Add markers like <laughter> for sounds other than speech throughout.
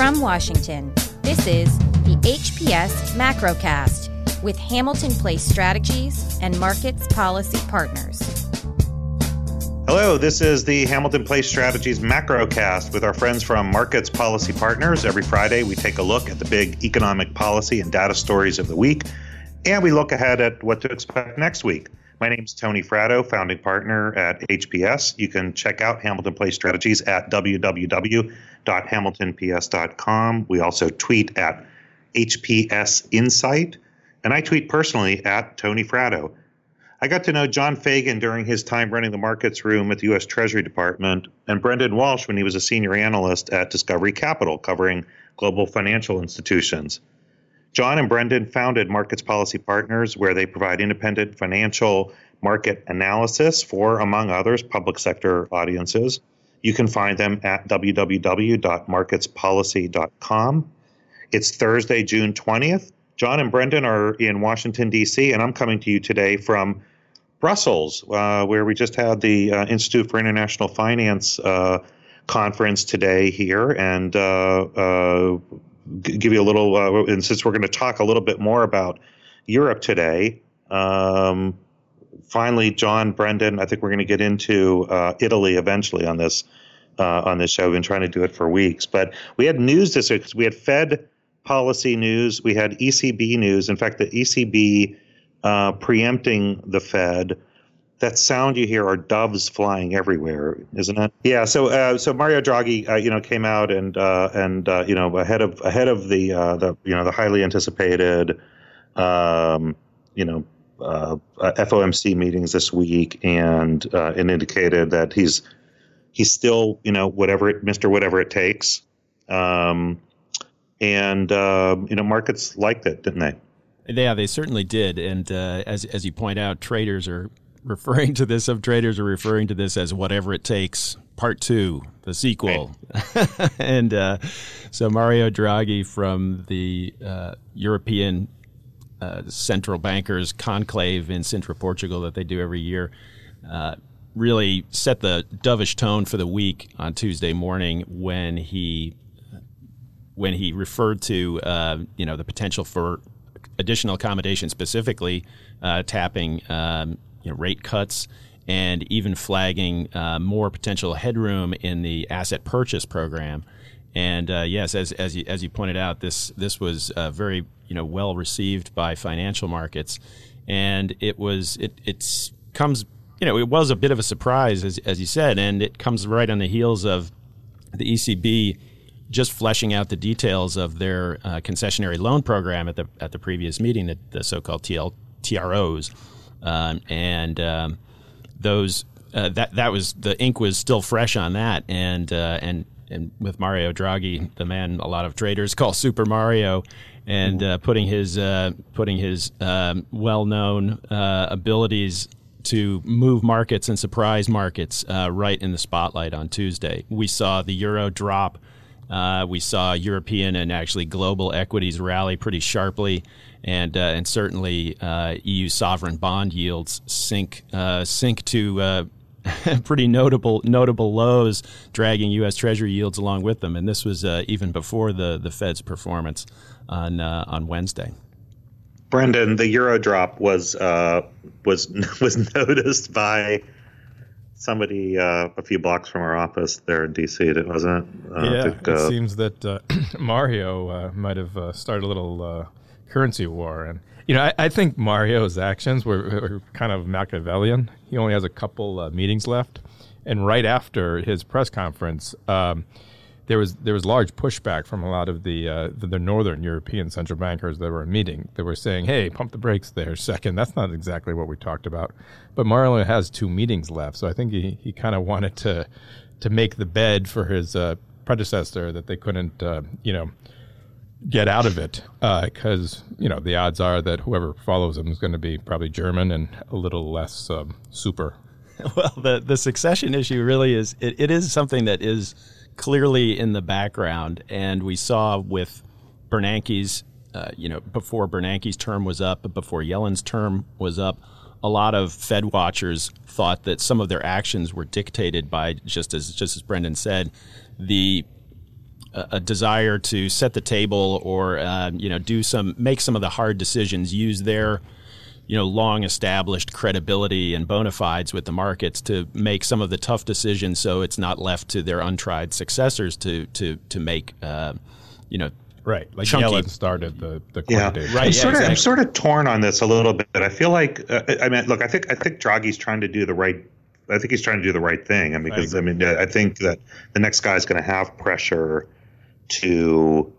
From Washington, this is the HPS Macrocast with Hamilton Place Strategies and Markets Policy Partners. Hello, this is the Hamilton Place Strategies Macrocast with our friends from Markets Policy Partners. Every Friday, we take a look at the big economic policy and data stories of the week, and we look ahead at what to expect next week. My name is Tony Fratto, founding partner at HPS. You can check out Hamilton Place Strategies at www.hamiltonps.com. We also tweet at HPS Insight, and I tweet personally at Tony Fratto. I got to know John Fagan during his time running the markets room at the U.S. Treasury Department, and Brendan Walsh when he was a senior analyst at Discovery Capital, covering global financial institutions. John and Brendan founded Markets Policy Partners, where they provide independent financial market analysis for, among others, public sector audiences. You can find them at www.marketspolicy.com. It's Thursday, June 20th. John and Brendan are in Washington, D.C., and I'm coming to you today from Brussels, uh, where we just had the uh, Institute for International Finance uh, conference today here. And give you a little, uh, and since we're going to talk a little bit more about Europe today, um, finally, John, Brendan, I think we're going to get into uh, Italy eventually on this uh, on this show. We've been trying to do it for weeks, but we had news this week. We had Fed policy news, we had ECB news. In fact, the ECB uh, preempting the Fed that sound you hear are doves flying everywhere, isn't it? Yeah. So, uh, so Mario Draghi, uh, you know, came out and uh, and uh, you know ahead of ahead of the uh, the you know the highly anticipated, um, you know, uh, FOMC meetings this week, and and indicated that he's he's still you know whatever it, Mister whatever it takes, um, and um, you know markets liked it, didn't they? Yeah, they certainly did. And uh, as as you point out, traders are referring to this, some traders are referring to this as whatever it takes, part two, the sequel. Right. <laughs> and uh, so Mario Draghi from the uh, European uh, central bankers conclave in Central Portugal, that they do every year, uh, really set the dovish tone for the week on Tuesday morning when he when he referred to uh, you know the potential for additional accommodation, specifically uh, tapping um, you know, rate cuts and even flagging uh, more potential headroom in the asset purchase program. And uh, yes, as as you, as you pointed out, this this was uh, very you know well received by financial markets, and it was it it's comes you know it was a bit of a surprise as as you said, and it comes right on the heels of the ECB just fleshing out the details of their uh, concessionary loan program at the at the previous meeting, the, the so-called TL, TROs, um, and um, those uh, that that was the ink was still fresh on that, and uh, and and with Mario Draghi, the man a lot of traders call Super Mario, and uh, putting his uh, putting his um, well-known uh, abilities to move markets and surprise markets right in the spotlight on Tuesday. We saw the euro drop uh, we saw European and actually global equities rally pretty sharply, and uh, and certainly uh, EU sovereign bond yields sink uh, sink to uh, <laughs> pretty notable notable lows, dragging U.S. Treasury yields along with them. And this was uh, even before the the Fed's performance on on Wednesday. Brendan, the euro drop was was <laughs> was noticed by somebody uh, a few blocks from our office there in DC. It wasn't. Uh, yeah, it uh, seems that uh, <clears throat> Mario uh, might have uh, started a little currency war, and you know, I, I think Mario's actions were, were, kind of Machiavellian. He only has a couple meetings left, and right after his press conference. Um, there was there was large pushback from a lot of the, uh, the, the northern European central bankers that were meeting. They were saying, "Hey, pump the brakes there, second. That's not exactly what we talked about." But Mario has two meetings left, so I think he, he kind of wanted to to make the bed for his uh, predecessor that they couldn't, uh, you know, get out of it because uh, you know the odds are that whoever follows him is going to be probably German and a little less um, super. <laughs> Well, the the succession issue really is it, it is something that is clearly in the background. And we saw with Bernanke's, uh, you know, before Bernanke's term was up, before Yellen's term was up, a lot of Fed watchers thought that some of their actions were dictated by just as just as Brendan said, the a, a desire to set the table or uh, you know do some make some of the hard decisions, use their you know long established credibility and bona fides with the markets to make some of the tough decisions, so it's not left to their untried successors to to to make uh, you know Right, like Chunky. Yellen started the the Yeah, quantitative. Right, I'm yeah, sort of I'm sort of torn on this a little bit. I feel like uh, I mean, look, I think I think Draghi's trying to do the right. I think he's trying to do the right thing. I mean, because I, mean, I think that the next guy is going to have pressure to,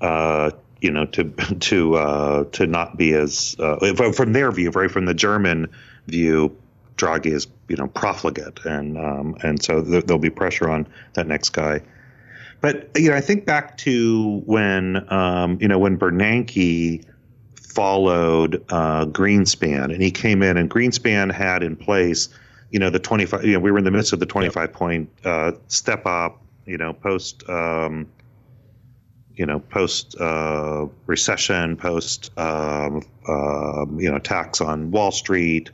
uh, you know, to to uh, to not be as uh, from- their view, right from the German view. Draghi is, you know, profligate, and um, and so there, there'll be pressure on that next guy. But you know, I think back to when um, you know when Bernanke followed uh, Greenspan, and he came in, and Greenspan had in place, you know, the twenty five. You know, we were in the midst of the twenty five point uh, step up. You know, post. Um, you know, post uh, recession, post um, um, you know tax on Wall Street,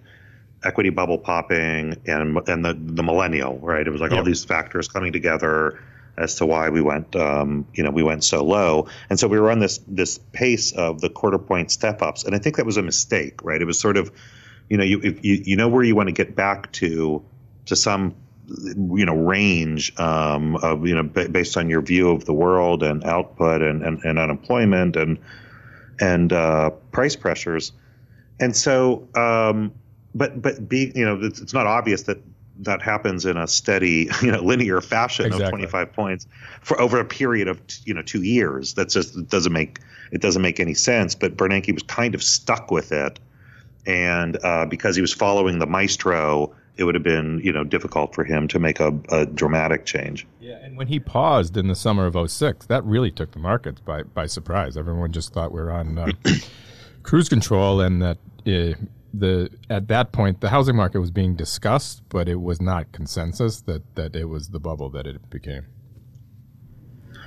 equity bubble popping, and and the the millennial, right? It was like all these factors coming together as to why we went, um, you know, we went so low, and so we were on this this pace of the quarter point step ups, and I think that was a mistake, right? It was sort of, you know, you if you you know where you want to get back to to some you know range um, of you know ba- based on your view of the world and output and, and, and unemployment and and uh, price pressures, and so um, but but be you know it's, it's not obvious that that happens in a steady <laughs> you know linear fashion of 25 points for over a period of you know two years. That's just it doesn't make it doesn't make any sense. But Bernanke was kind of stuck with it, and uh, because he was following the maestro, it would have been you know difficult for him to make a, a dramatic change. Yeah, and when he paused in the summer of 06, that really took the markets by, by surprise. Everyone just thought we were on uh, <clears throat> cruise control and that uh, the at that point the housing market was being discussed, but it was not consensus that, that it was the bubble that it became.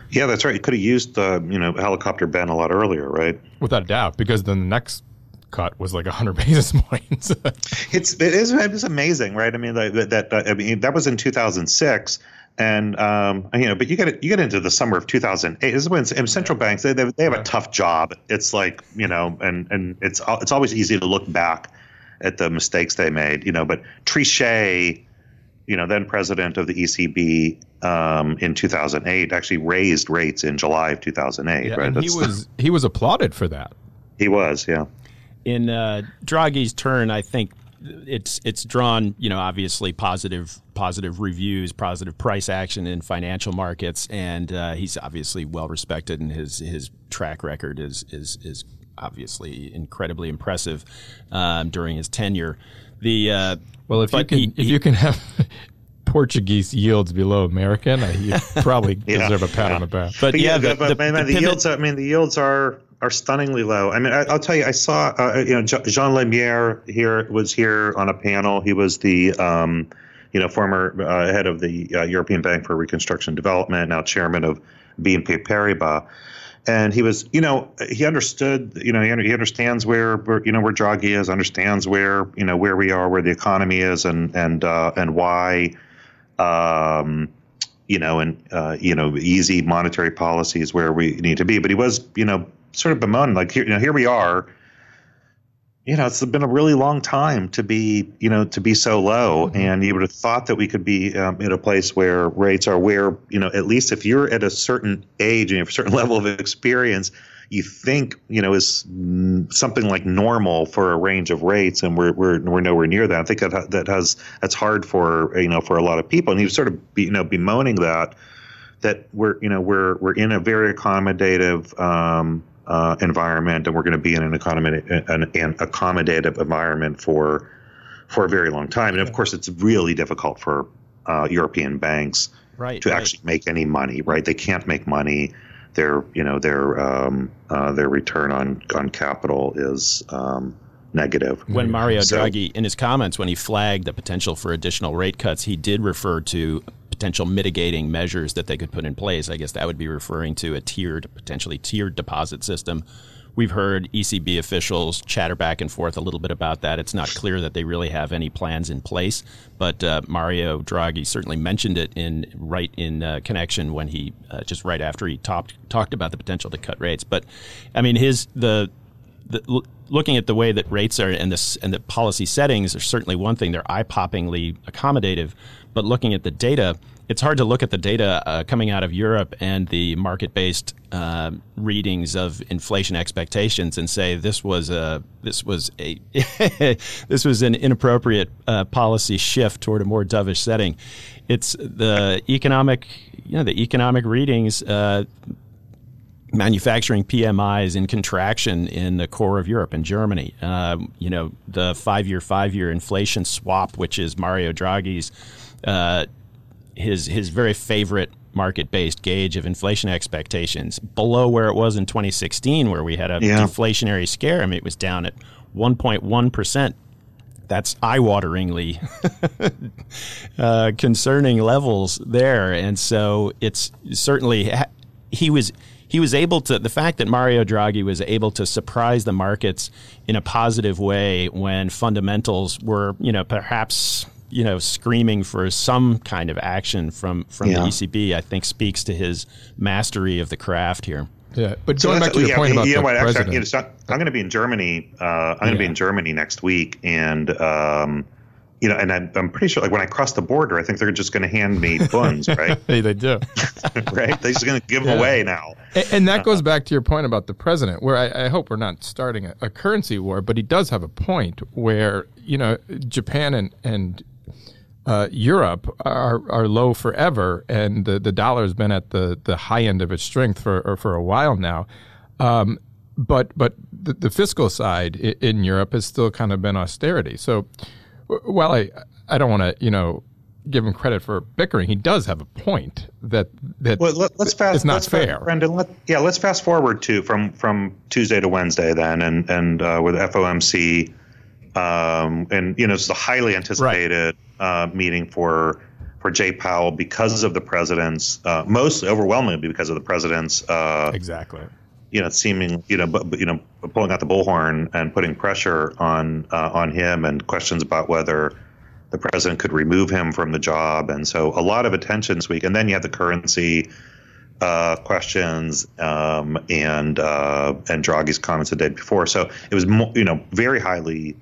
Yeah, that's right. You could have used the you know helicopter Ben a lot earlier, right? Without a doubt, because then the next cut was like 100 <laughs> basis points. <laughs> It's it is it's amazing, right? I mean that that, that I mean that was in 2006, and um, you know, but you get you get into the summer of 2008. This is when central banks they they, they have a tough job. It's like you know, and and it's it's always easy to look back at the mistakes they made, you know. But Trichet, you know, then president of the ECB um, in 2008, actually raised rates in July of 2008. Yeah, right? and he was he was applauded for that. he was, yeah. In uh, Draghi's turn, I think it's it's drawn, you know, obviously positive positive reviews, positive price action in financial markets, and uh, he's obviously well respected, and his his track record is is is obviously incredibly impressive um, during his tenure. The uh, Well, if you can he- if he- you can have <laughs> Portuguese yields below American, uh, you <laughs> probably Yeah. deserve a pat on the back. but yeah, the, the, but the- man, the the, pivot- yields. I mean, the yields are are stunningly low. I mean, I, I'll tell you, I saw uh, you know Je- Jean Lemierre here was here on a panel. He was the um, you know former uh, head of the uh, European Bank for Reconstruction and Development, now chairman of BNP Paribas. And he was, you know, he understood, you know, he, he understands where, where, you know, where Draghi is, understands where, you know, where we are, where the economy is, and and uh, and why, um, you know, and uh, you know, easy monetary policies where we need to be. But he was, you know, sort of bemoaning, like here, you know, here we are. You know, it's been a really long time to be, you know, to be so low, and you would have thought that we could be um, in a place where rates are where, you know, at least if you're at a certain age and you have a certain <laughs> level of experience, you think, you know, is something like normal for a range of rates, and we're we're, we're nowhere near that. I think that that has that's hard for you know for a lot of people, and you sort of be, you know bemoaning that that we're you know we're we're in a very accommodative um, uh, environment, and we're going to be in an accommodative an, an accommodative environment for for a very long time. And of course, it's really difficult for uh, European banks right, to right. actually make any money. Right? They can't make money. Their you know their um, uh, their return on on capital is um, negative. when Mario So- Draghi, in his comments, when he flagged the potential for additional rate cuts, he did refer to potential mitigating measures that they could put in place. I guess that would be referring to a tiered, potentially tiered deposit system, we've heard ECB officials chatter back and forth a little bit about that. It's not clear that they really have any plans in place, but uh, Mario Draghi certainly mentioned it in right in uh, connection when he uh, just right after he talked talked about the potential to cut rates. But I mean, his the the, looking at the way that rates are and this and the policy settings are certainly one thing. They're eye-poppingly accommodative, but looking at the data, it's hard to look at the data uh, coming out of Europe and the market-based uh, readings of inflation expectations and say this was a this was a <laughs> this was an inappropriate uh, policy shift toward a more dovish setting. It's the economic you know the economic readings uh, manufacturing PMIs in contraction in the core of Europe and Germany. Uh, you know, the five-year, five-year inflation swap, which is Mario Draghi's uh, his his very favorite market-based gauge of inflation expectations, below where it was in 2016, where we had a yeah. deflationary scare. I mean, it was down at 1.1 percent. That's eye-wateringly <laughs> uh, concerning levels there, and so it's certainly he was he was able to the fact that Mario Draghi was able to surprise the markets in a positive way when fundamentals were, you know, perhaps you know screaming for some kind of action from from yeah. the ECB, I think speaks to his mastery of the craft here. Yeah, but going back to your yeah, point about you know what, actually, you know, I'm going to be in Germany. Uh, I'm going to yeah. be in Germany next week, and um, you know, and I'm, I'm, pretty sure, like when I cross the border, I think they're just going to hand me <laughs> Bunds, right? hey, they do, <laughs> right? They're just going to give them away now. And, and that goes back to your point about the president, where I, I hope we're not starting a, a, currency war, but he does have a point where you know Japan and and uh, Europe are are low forever, and the the dollar has been at the the high end of its strength for for a while now. Um, but but the, the fiscal side in Europe has still kind of been austerity. So while I I don't want to you know give him credit for bickering. He does have a point that that well, let, us fast. It's not fair, fast, Brendan. Let, yeah, let's fast forward to from from Tuesday to Wednesday then, and and uh, with FOMC, um, and you know it's the highly anticipated right. Uh, meeting for for Jay Powell because of the president's uh, mostly overwhelmingly because of the president's uh, exactly you know, seeming, you know, but, you know, pulling out the bullhorn and putting pressure on uh, on him, and questions about whether the president could remove him from the job, and so a lot of attention this week. And then you have the currency uh, questions um, and uh, and Draghi's comments the day before. So it was, mo- you know, very highly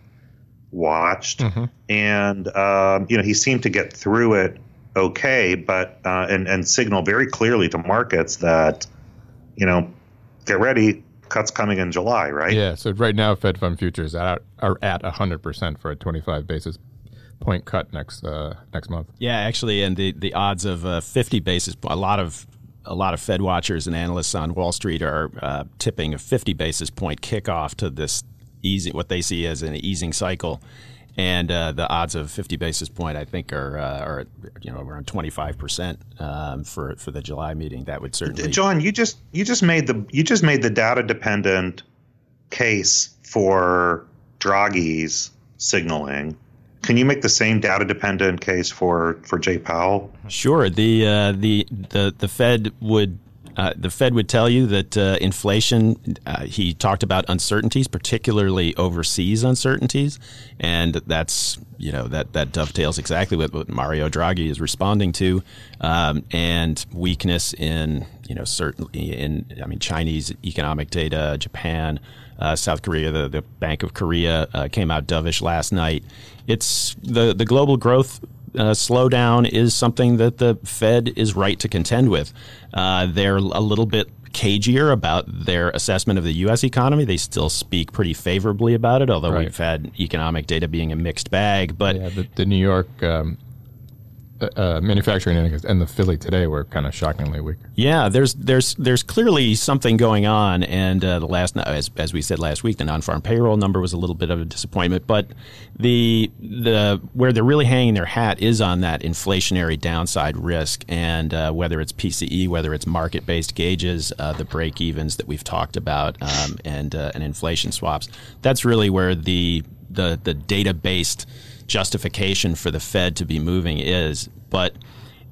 watched, mm-hmm. and um, you know, he seemed to get through it okay, but uh, and and signal very clearly to markets that you know get ready, cuts coming in July, right? Yeah. So right now, Fed fund futures are, are at 100% for a 25 basis point cut next uh, next month. Yeah, actually, and the, the odds of uh, 50 basis a lot of a lot of Fed watchers and analysts on Wall Street are uh, tipping a 50 basis point kickoff to this easy what they see as an easing cycle and uh, the odds of 50 basis point, I think, are uh, are you know around 25 percent um, for for the July meeting. That would certainly. John, you just you just made the you just made the data dependent case for Draghi's signaling. Can you make the same data dependent case for for Jay Powell? Sure. The uh, the the the Fed would uh, the Fed would tell you that uh, inflation, uh, he talked about uncertainties, particularly overseas uncertainties. And that's, you know, that, that dovetails exactly with what Mario Draghi is responding to. Um, and weakness in, you know, certainly in, I mean, Chinese economic data, Japan, uh, South Korea, the, the Bank of Korea uh, came out dovish last night. It's the, the global growth uh, slowdown is something that the Fed is right to contend with. Uh, they're a little bit cagier about their assessment of the U.S. economy. They still speak pretty favorably about it, although right. we've had economic data being a mixed bag. But yeah, the, the New York um, uh, manufacturing index and the Philly today were kind of shockingly weak. Yeah, there's there's there's clearly something going on, and uh, the last as as we said last week, the non-farm payroll number was a little bit of a disappointment, but the the where they're really hanging their hat is on that inflationary downside risk, and uh, whether it's PCE, whether it's market-based gauges, uh, the break-evens that we've talked about, um, and uh, and inflation swaps. That's really where the the the data-based justification for the Fed to be moving is. But,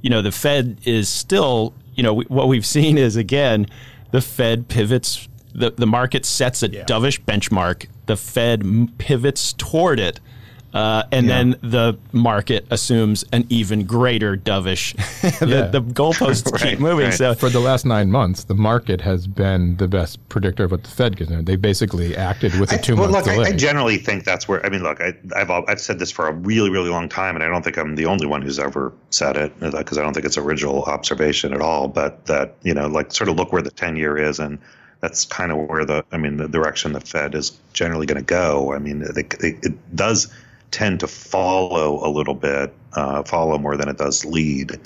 you know, the Fed is still, you know, what we've seen is, again, the Fed pivots the, the market sets a yeah. dovish benchmark. The Fed pivots toward it uh, and yeah. then the market assumes an even greater dovish. <laughs> the, yeah. the goalposts <laughs> right, keep moving. Right. So for the last nine months, the market has been the best predictor of what the Fed can do. They basically acted with a two month well, delay. I, I, generally think that's where. I mean, look, I, have I've said this for a really really long time, and I don't think I'm the only one who's ever said it because I don't think it's original observation at all. But that you know, like sort of look where the ten year is and that's kind of where the I mean the direction the Fed is generally going to go. I mean, it, it, it, does tend to follow a little bit, uh, follow more than it does lead.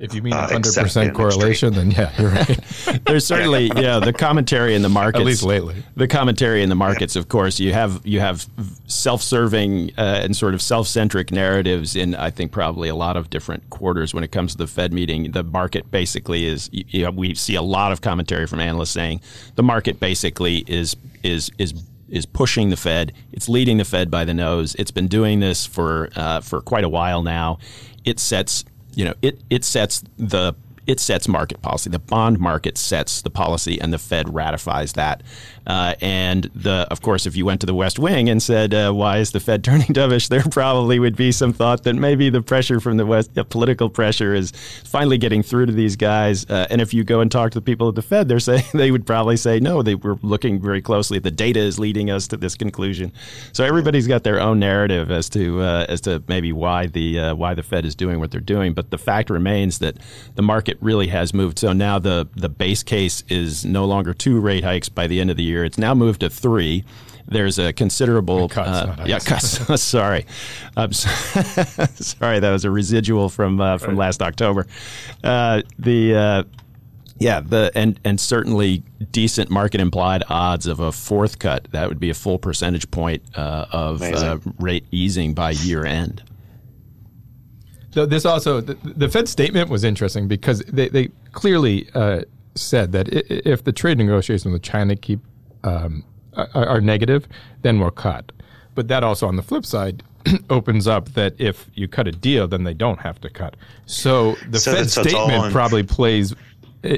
If you mean uh, 100% correlation, then yeah, you're right. <laughs> There's certainly, yeah, the commentary in the markets. At least lately. The commentary in the markets, yeah. of course, you have you have self-serving uh, and sort of self-centric narratives in, I think, probably a lot of different quarters when it comes to the Fed meeting. The market basically is, you know, we see a lot of commentary from analysts saying the market basically is is is is pushing the Fed. It's leading the Fed by the nose. It's been doing this for uh, for quite a while now. It sets you know it it sets the it sets market policy. The bond market sets the policy, and the Fed ratifies that. Uh, and the, of course, if you went to the West Wing and said, uh, "Why is the Fed <laughs> turning dovish?" there probably would be some thought that maybe the pressure from the West, the political pressure, is finally getting through to these guys. Uh, and if you go and talk to the people at the Fed, they're <laughs> saying they would probably say, "No, they were looking very closely. The data is leading us to this conclusion." So everybody's got their own narrative as to uh, as to maybe why the uh, why the Fed is doing what they're doing. But the fact remains that the market really has moved. So now the the base case is no longer two rate hikes by the end of the year year. It's now moved to three. There's a considerable cuts, uh, yeah cuts. <laughs> sorry, I'm <laughs> sorry. That was a residual from uh, from right. last October. Uh, the uh, yeah, the and and certainly decent market implied odds of a fourth cut. That would be a full percentage point uh, of uh, rate easing by year end. So this also the, the Fed statement was interesting because they they clearly uh, said that if the trade negotiations with China keep um, are, are negative, then we'll cut. But that also, on the flip side, <clears throat> opens up that if you cut a deal, then they don't have to cut. So the so Fed statement probably plays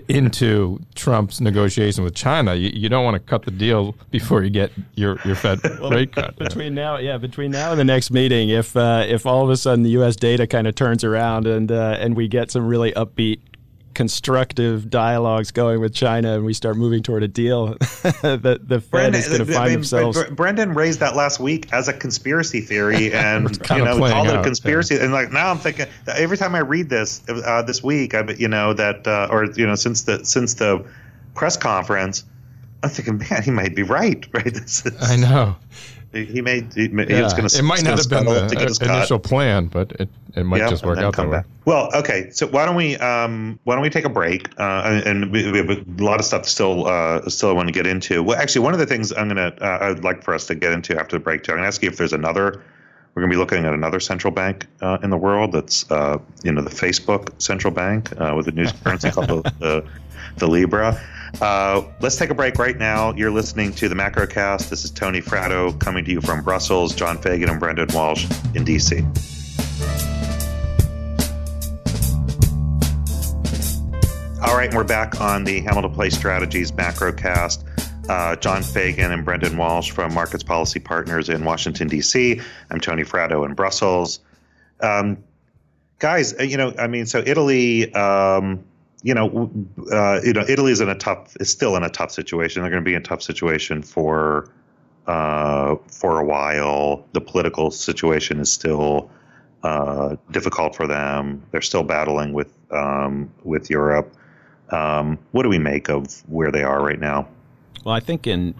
into Trump's negotiation with China. You, you, don't want to cut the deal before you get your, your Fed <laughs> well, rate cut. Between now, yeah, between now and the next meeting, if uh, if all of a sudden the U.S. data kind of turns around and uh, and we get some really upbeat constructive dialogues going with China and we start moving toward a deal, <laughs> the, the Fed Brendan, is going to find I mean, themselves. Brendan raised that last week as a conspiracy theory, <laughs> and you know, called it a conspiracy. Yeah. And like now, I'm thinking every time I read this uh, this week, I you know that uh, or you know since the since the press conference, I'm thinking, man, he might be right. <laughs> Right? Is, I know. He made. He, yeah. he was going to. It might not have been the initial plan, but it, it might yep, just work out that way. Well, okay. So why don't we um, why don't we take a break? Uh, and we, we, have a lot of stuff still uh, still I want to get into. Well, actually, one of the things I'm gonna uh, I'd like for us to get into after the break too. I'm gonna ask you if there's another. We're going to be looking at another central bank uh, in the world. That's uh, you know the Facebook central bank uh, with a new currency called the, the, the Libra. Uh, let's take a break right now. You're listening to the Macrocast. This is Tony Fratto coming to you from Brussels, John Fagan and Brendan Walsh in DC. All right, we're back on the Hamilton Place Strategies Macrocast. Uh, John Fagan and Brendan Walsh from Markets Policy Partners in Washington, D.C. I'm Tony Fratto in Brussels. Um, guys, uh, you know, I mean, so Italy. Um, you know, uh, you know, Italy is in a tough, is still in a tough situation. They're going to be in a tough situation for uh, for a while. The political situation is still uh, difficult for them. They're still battling with um, with Europe. Um, what do we make of where they are right now? Well, I think in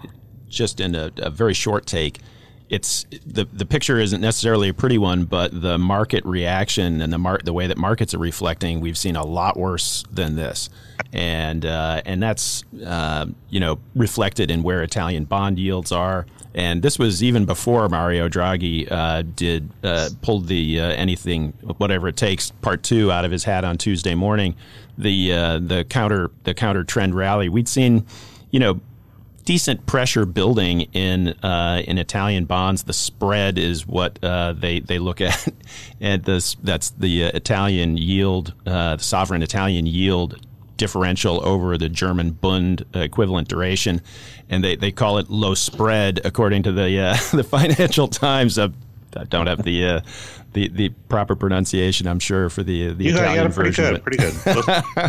just in a, a very short take, it's the the picture isn't necessarily a pretty one, but the market reaction and the mar- the way that markets are reflecting, we've seen a lot worse than this, and uh, and that's uh, you know reflected in where Italian bond yields are. And this was even before Mario Draghi uh, did uh, pulled the uh, anything whatever it takes part two out of his hat on Tuesday morning. The uh, the counter the counter trend rally we'd seen, you know decent pressure building in uh, in Italian bonds. The spread is what uh, they they look at, <laughs> and this that's the uh, Italian yield, uh, the sovereign Italian yield differential over the German Bund equivalent duration, and they, they call it low spread according to the uh, <laughs> the Financial Times. Uh, I don't have the uh, the the proper pronunciation. I'm sure for the the you Italian got, pretty version. good, pretty good.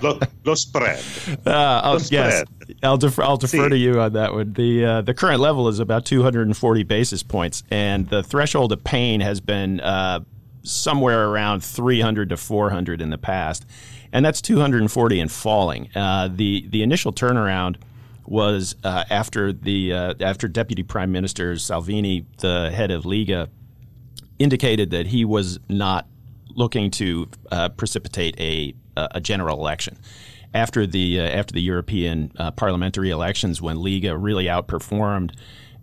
Lo, lo, lo spread. <laughs> Uh, I'll, yes, I'll defer, I'll defer to you on that one. The uh, the current level is about 240 basis points, and the threshold of pain has been uh, somewhere around 300 to 400 in the past, and that's 240 and falling. Uh, the the initial turnaround was uh, after the uh, after Deputy Prime Minister Salvini, the head of Liga, indicated that he was not looking to uh, precipitate a a general election. After the uh, after the European uh, parliamentary elections, when Liga really outperformed,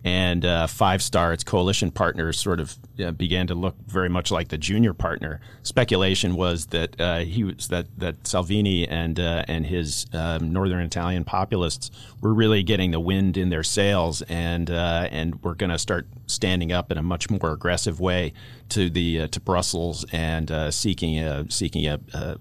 and uh, Five Star, its coalition partners, sort of uh, began to look very much like the junior partner. Speculation was that uh, he was that that Salvini and uh, and his um, northern Italian populists were really getting the wind in their sails, and uh, and were going to start standing up in a much more aggressive way to the uh, to Brussels and seeking a seeking a, a,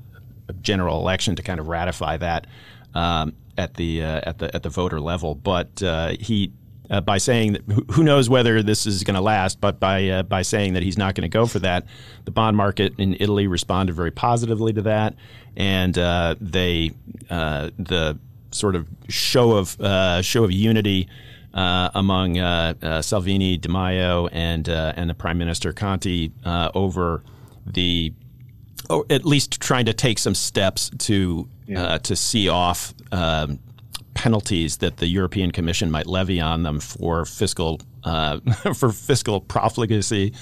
general election to kind of ratify that um, at the at the at the voter level. But he uh, by saying that who- knows whether this is going to last, but by uh, by saying that he's not going to go for that, the bond market in Italy responded very positively to that, and uh, they uh, the sort of show of uh, show of unity. Uh, among uh, uh, Salvini, Di Maio, and uh, and the Prime Minister Conte uh, over the or at least trying to take some steps to uh, to see off um, penalties that the European Commission might levy on them for fiscal uh, <laughs> for fiscal profligacy,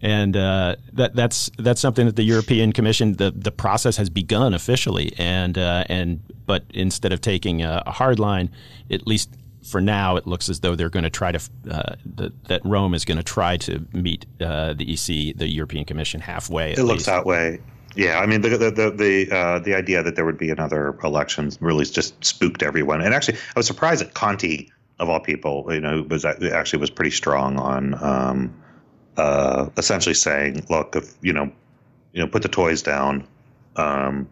and uh, that that's that's something that the European Commission the the process has begun officially, and uh, and but instead of taking a, a hard line, at least. For now, it looks as though they're going to try to uh, the, that Rome is going to try to meet uh, the EC, the European Commission, halfway. At It looks least. that way. Yeah, I mean the the the the, uh, the idea that there would be another election really just spooked everyone. And actually, I was surprised that Conte, of all people, you know, was actually was pretty strong on um, uh, essentially saying, "Look, if you know, you know, put the toys down. Um,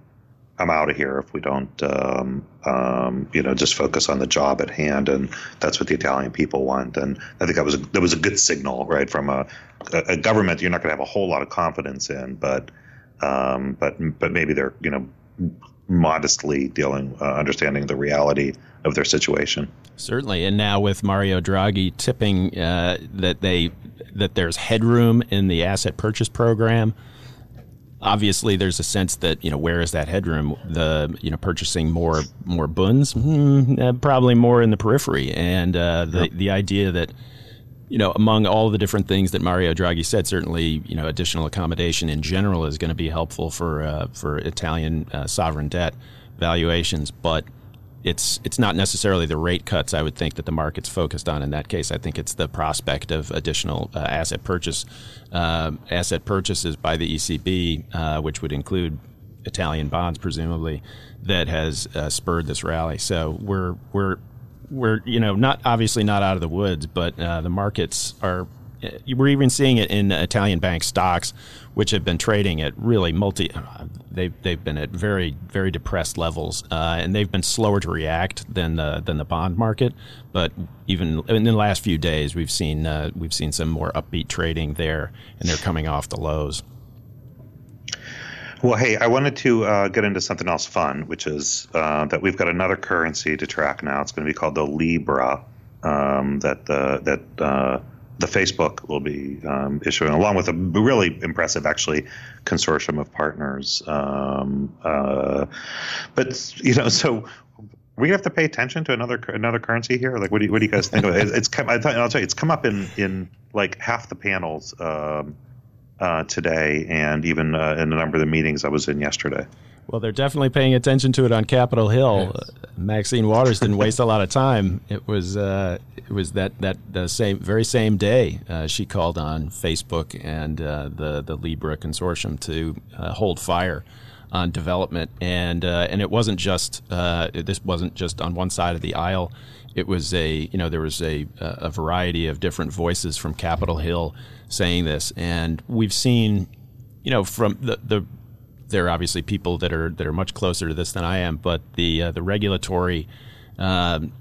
I'm out of here if we don't, um, um, you know, just focus on the job at hand, and that's what the Italian people want. And I think that was a, that was a good signal, right, from a, a, government you're not going to have a whole lot of confidence in, but um, but but maybe they're you know modestly dealing, uh, understanding the reality of their situation. Certainly, and now with Mario Draghi tipping uh, that they that there's headroom in the asset purchase program. Obviously, there's a sense that you know where is that headroom? The you know purchasing more more Bunds, hmm, uh, probably more in the periphery, and uh, the the idea that you know among all the different things that Mario Draghi said, certainly you know additional accommodation in general is going to be helpful for uh, for Italian uh, sovereign debt valuations, but it's it's not necessarily the rate cuts I would think that the market's focused on in that case. I think it's the prospect of additional uh, asset purchase uh, asset purchases by the ECB, uh, which would include Italian bonds, presumably, that has uh, spurred this rally. So we're we're we're you know not obviously not out of the woods, but uh, the markets are. We're even seeing it in Italian bank stocks, which have been trading at really multi. They've they've been at very very depressed levels, uh, and they've been slower to react than the than the bond market. But even in the last few days, we've seen uh, we've seen some more upbeat trading there, and they're coming off the lows. Well, hey, I wanted to uh, get into something else fun, which is uh, that we've got another currency to track now. It's going to be called the Libra. Um, that the that uh, the Facebook will be um, issuing, along with a really impressive, actually, consortium of partners. Um, uh, but you know, so we have to pay attention to another another currency here. Like, what do you, what do you guys think of it? It's come. I thought, I'll tell you, it's come up in in like half the panels. Um, uh, today, and even uh, in a number of the meetings I was in yesterday. Well, they're definitely paying attention to it on Capitol Hill. Yes. Uh, Maxine Waters didn't waste a lot of time. It was uh, it was that that the same very same day uh, she called on Facebook and uh, the the Libra consortium to hold fire on development, and and it wasn't just this wasn't just on one side of the aisle. It was a you know there was a a variety of different voices from Capitol Hill saying this, and we've seen, you know, from the the there are obviously people that are that are much closer to this than I am, but the uh, the regulatory. Um,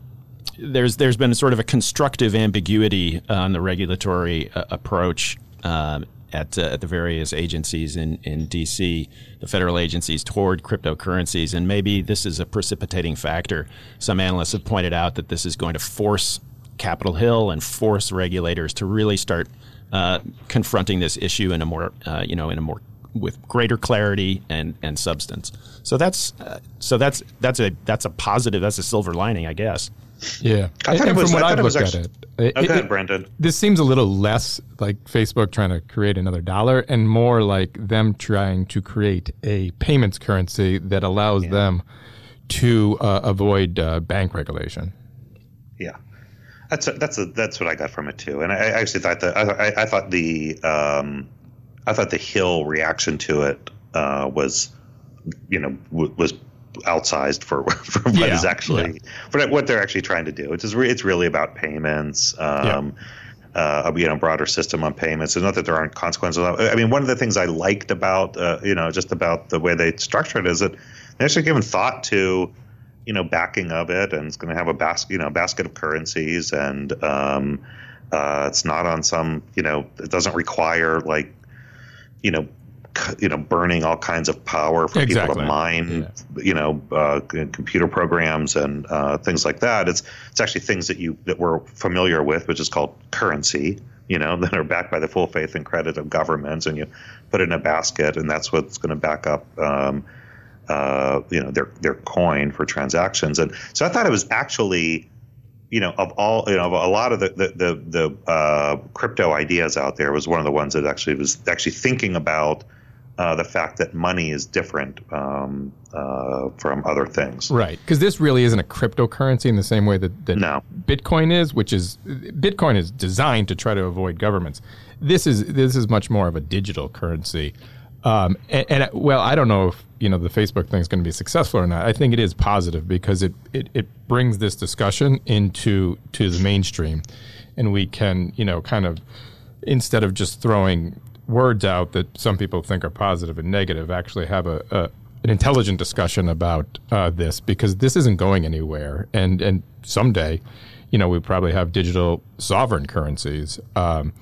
there's there's been sort of a constructive ambiguity on the regulatory uh, approach um, at, uh, at the various agencies in, in DC, the federal agencies toward cryptocurrencies. And maybe this is a precipitating factor. Some analysts have pointed out that this is going to force Capitol Hill and force regulators to really start uh, confronting this issue in a more, uh, you know, in a more with greater clarity and, and substance. So that's uh, so that's that's a that's a positive. That's a silver lining, I guess. Yeah, I and, and was, from what I've looked actually, at it, it, okay, it, Brendan. This seems a little less like Facebook trying to create another dollar, and more like them trying to create a payments currency that allows yeah. them to uh, avoid uh, bank regulation. Yeah, that's a, that's a, that's what I got from it too, and I, I actually thought that I, I thought the um, I thought the Hill reaction to it uh, was, you know, w- was outsized for <laughs> for what yeah, is actually yeah. for what they're actually trying to do. It's just re- it's really about payments. Um, yeah. Uh, you know, broader system on payments. It's not that there aren't consequences. I mean, one of the things I liked about, uh, you know, just about the way they structured it is that they actually given thought to, you know, backing of it, and it's going to have a basket, you know, basket of currencies, and um, uh, it's not on some, you know, it doesn't require like, you know, you know burning all kinds of power for exactly. people to mine yeah. you know uh, computer programs and uh, things like that it's it's actually things that you that we're familiar with which is called currency you know <laughs> that are backed by the full faith and credit of governments and you put it in a basket and that's what's going to back up um, uh, you know their their coin for transactions and so I thought it was actually you know, of all, you know, of a lot of the the the, the uh, crypto ideas out there was one of the ones that actually was actually thinking about uh, the fact that money is different um, uh, from other things. Right, because this really isn't a cryptocurrency in the same way that, that no. Bitcoin is, which is Bitcoin is designed to try to avoid governments. This is this is much more of a digital currency. Um, and, and, well, I don't know if you know the Facebook thing is going to be successful or not. I think it is positive because it, it it brings this discussion into to the mainstream, and we can you know kind of instead of just throwing words out that some people think are positive and negative actually have a, a an intelligent discussion about uh, this because this isn't going anywhere. And and someday you know we probably have digital sovereign currencies. Um,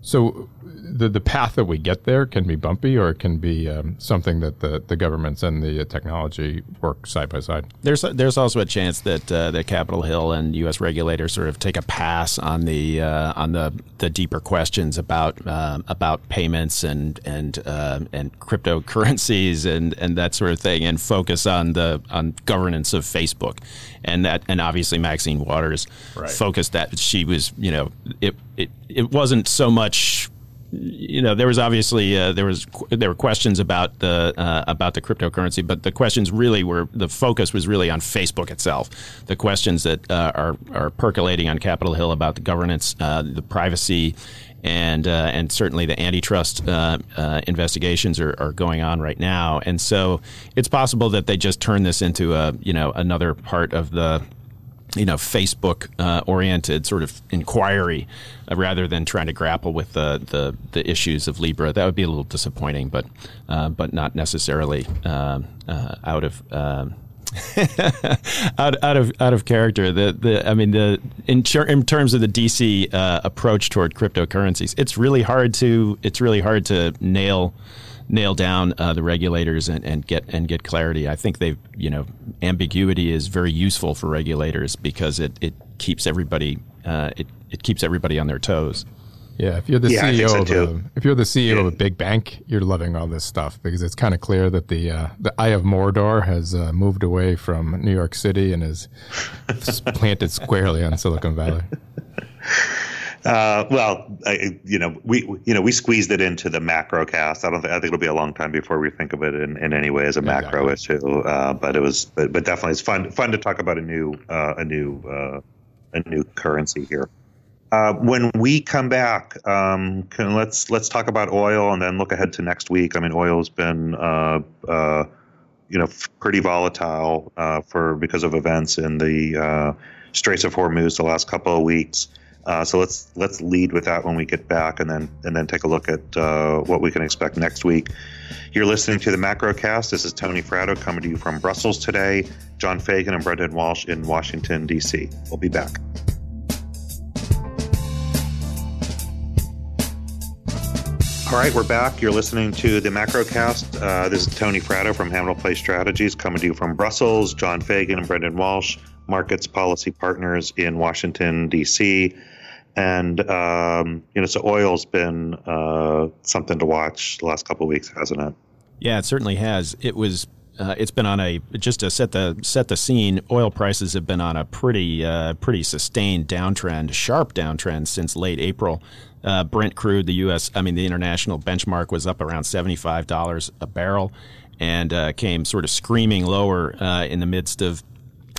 so the the path that we get there can be bumpy, or it can be um, something that the, the governments and the uh, technology work side by side. There's there's also a chance that uh, that Capitol Hill and U.S. regulators sort of take a pass on the uh, on the, the deeper questions about um, about payments and and uh, and cryptocurrencies and, and that sort of thing, and focus on the on governance of Facebook, and that and obviously Maxine Waters right. focused that she was you know it it, it wasn't so much you know, there was obviously uh, there was there were questions about the uh, about the cryptocurrency, but the questions really were the focus was really on Facebook itself. The questions that uh, are are percolating on Capitol Hill about the governance, uh, the privacy, and uh, and certainly the antitrust uh, investigations are, are going on right now. And so it's possible that they just turn this into a you know another part of the you know, Facebook uh, oriented sort of inquiry uh, rather than trying to grapple with the, the, the, issues of Libra. That would be a little disappointing, but uh, but not necessarily um, uh, out of. Um, <laughs> out, out of out of character. The the I mean the in, in terms of the DC uh, approach toward cryptocurrencies, it's really hard to it's really hard to nail nail down uh, the regulators and, and get and get clarity. I think they you know ambiguity is very useful for regulators because it, it keeps everybody uh, it, it keeps everybody on their toes. Yeah, if you're the yeah, CEO so of a, if you're the CEO yeah. of a big bank, you're loving all this stuff because it's kind of clear that the uh, the Eye of Mordor has uh, moved away from New York City and is <laughs> planted squarely on Silicon Valley. <laughs> Uh, well, I, you know, we you know we squeezed it into the macro cast. I don't think I think it'll be a long time before we think of it in, in any way as a exactly. macro issue. Uh, but it was, but, but, definitely it's fun fun to talk about a new uh, a new uh, a new currency here. Uh, when we come back, um, can, let's let's talk about oil and then look ahead to next week. I mean, oil's been uh, you know pretty volatile for because of events in the Straits of Hormuz the last couple of weeks. Uh, so let's let's lead with that when we get back, and then and then take a look at uh, what we can expect next week. You're listening to the Macrocast. This is Tony Fratto coming to you from Brussels today. John Fagan and Brendan Walsh in Washington D.C. We'll be back. All right, we're back. You're listening to the Macrocast. Uh, this is Tony Fratto from Hamilton Place Strategies coming to you from Brussels. John Fagan and Brendan Walsh, markets policy partners in Washington, D.C and um, you know, so oil's been uh, something to watch the last couple of weeks, hasn't it? Yeah, it certainly has. It was. Uh, it's been on a just to set the set the scene. Oil prices have been on a pretty uh, pretty sustained downtrend, sharp downtrend since late April. Uh, Brent crude, the U.S. I mean the international benchmark was up around seventy five dollars a barrel, and uh, came sort of screaming lower uh, in the midst of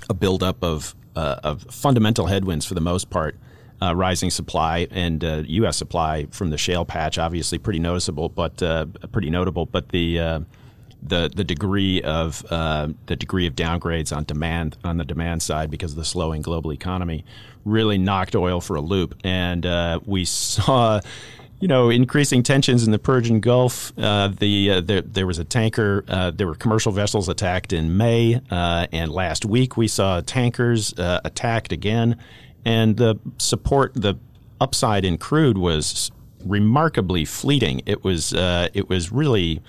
a buildup of of fundamental headwinds for the most part uh, rising supply and uh, U.S. supply from the shale patch, obviously pretty noticeable, but uh, pretty notable. But the uh, the the degree of uh, the degree of downgrades on demand on the demand side because of the slowing global economy really knocked oil for a loop, and uh, we saw. You know, increasing tensions in the Persian Gulf. the there, there was a tanker. there were commercial vessels attacked in May, and last week we saw tankers attacked again and the support, the upside in crude was remarkably fleeting. It was uh, it was really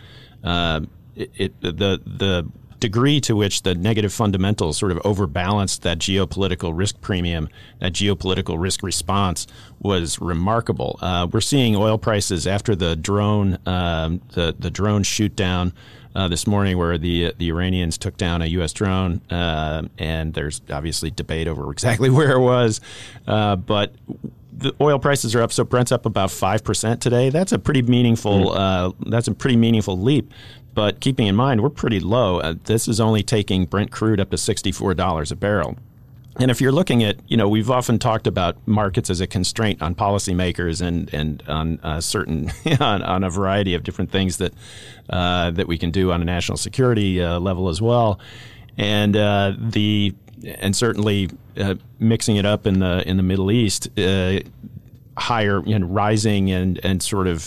uh, it, it, the the degree to which the negative fundamentals sort of overbalanced that geopolitical risk premium, that geopolitical risk response was remarkable. Uh, we're seeing oil prices after the drone um, the the drone shoot down uh, this morning where the the Iranians took down a U.S. drone, uh, and there's obviously debate over exactly <laughs> where it was, uh, but the oil prices are up, so Brent's up about five percent today. That's a pretty meaningful. Mm. that's a pretty meaningful leap. But keeping in mind, we're pretty low. Uh, this is only taking Brent crude up to sixty-four dollars a barrel. And if you're looking at, you know, we've often talked about markets as a constraint on policymakers and and on uh, certain <laughs> on, on, a variety of different things that uh, that we can do on a national security uh, level as well. And uh, the and certainly uh, mixing it up in the in the Middle East, uh, higher and rising and and sort of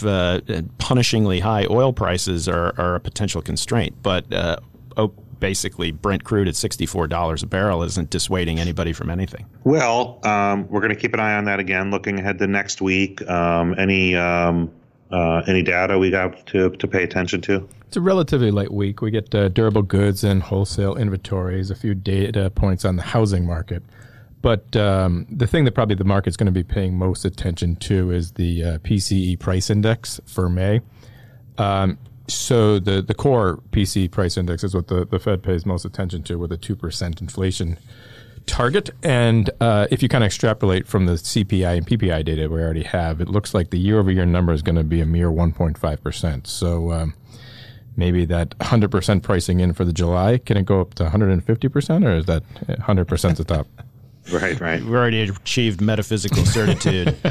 punishingly high oil prices are, are a potential constraint. But basically Brent crude at $64 a barrel isn't dissuading anybody from anything. Well, um, we're going to keep an eye on that again, looking ahead to next week. Um, any um, uh, any data we got to, to pay attention to? It's a relatively light week. We get uh, durable goods and wholesale inventories, a few data points on the housing market. But um, the thing that probably the market's going to be paying most attention to is the uh, PCE price index for May. Um, so the, the core PCE price index is what the, the Fed pays most attention to with a 2% inflation target. And uh, if you kind of extrapolate from the CPI and PPI data we already have, it looks like the year over year number is going to be a mere 1.5%. So um, maybe that 100% pricing in for the July, can it go up to 150% or is that 100% the top? <laughs> right, right. We've already achieved metaphysical certitude. <laughs>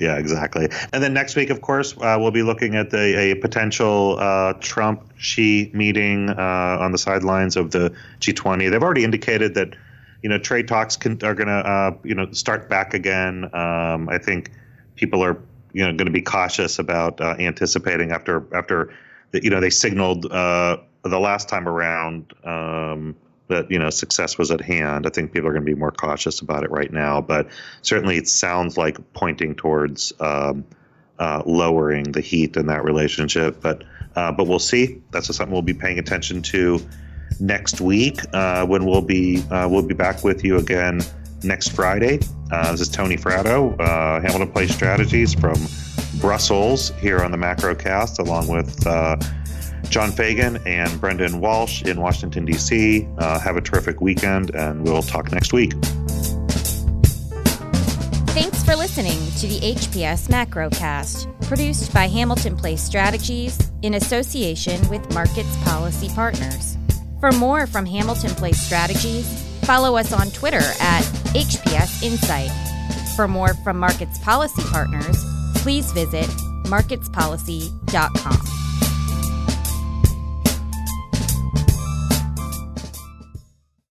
Yeah, exactly. And then next week, of course, uh, we'll be looking at the, a potential uh, Trump Xi meeting uh, on the sidelines of the G20. They've already indicated that you know trade talks can, are going to uh, you know start back again. Um, I think people are you know going to be cautious about uh, anticipating after after the, you know they signaled uh, the last time around. Um, that you know success was at hand. I think people are going to be more cautious about it right now, but certainly it sounds like pointing towards um, uh, lowering the heat in that relationship. But uh, but we'll see. That's something we'll be paying attention to next week uh, when we'll be uh, we'll be back with you again next Friday. Uh, this is Tony Fratto, uh, Hamilton Place Strategies from Brussels here on the Macrocast, along with. John Fagan and Brendan Walsh in Washington, D.C. Uh, have a terrific weekend, and we'll talk next week. Thanks for listening to the HPS Macrocast, produced by Hamilton Place Strategies in association with Markets Policy Partners. For more from Hamilton Place Strategies, follow us on Twitter at HPS Insight. For more from Markets Policy Partners, please visit marketspolicy.com.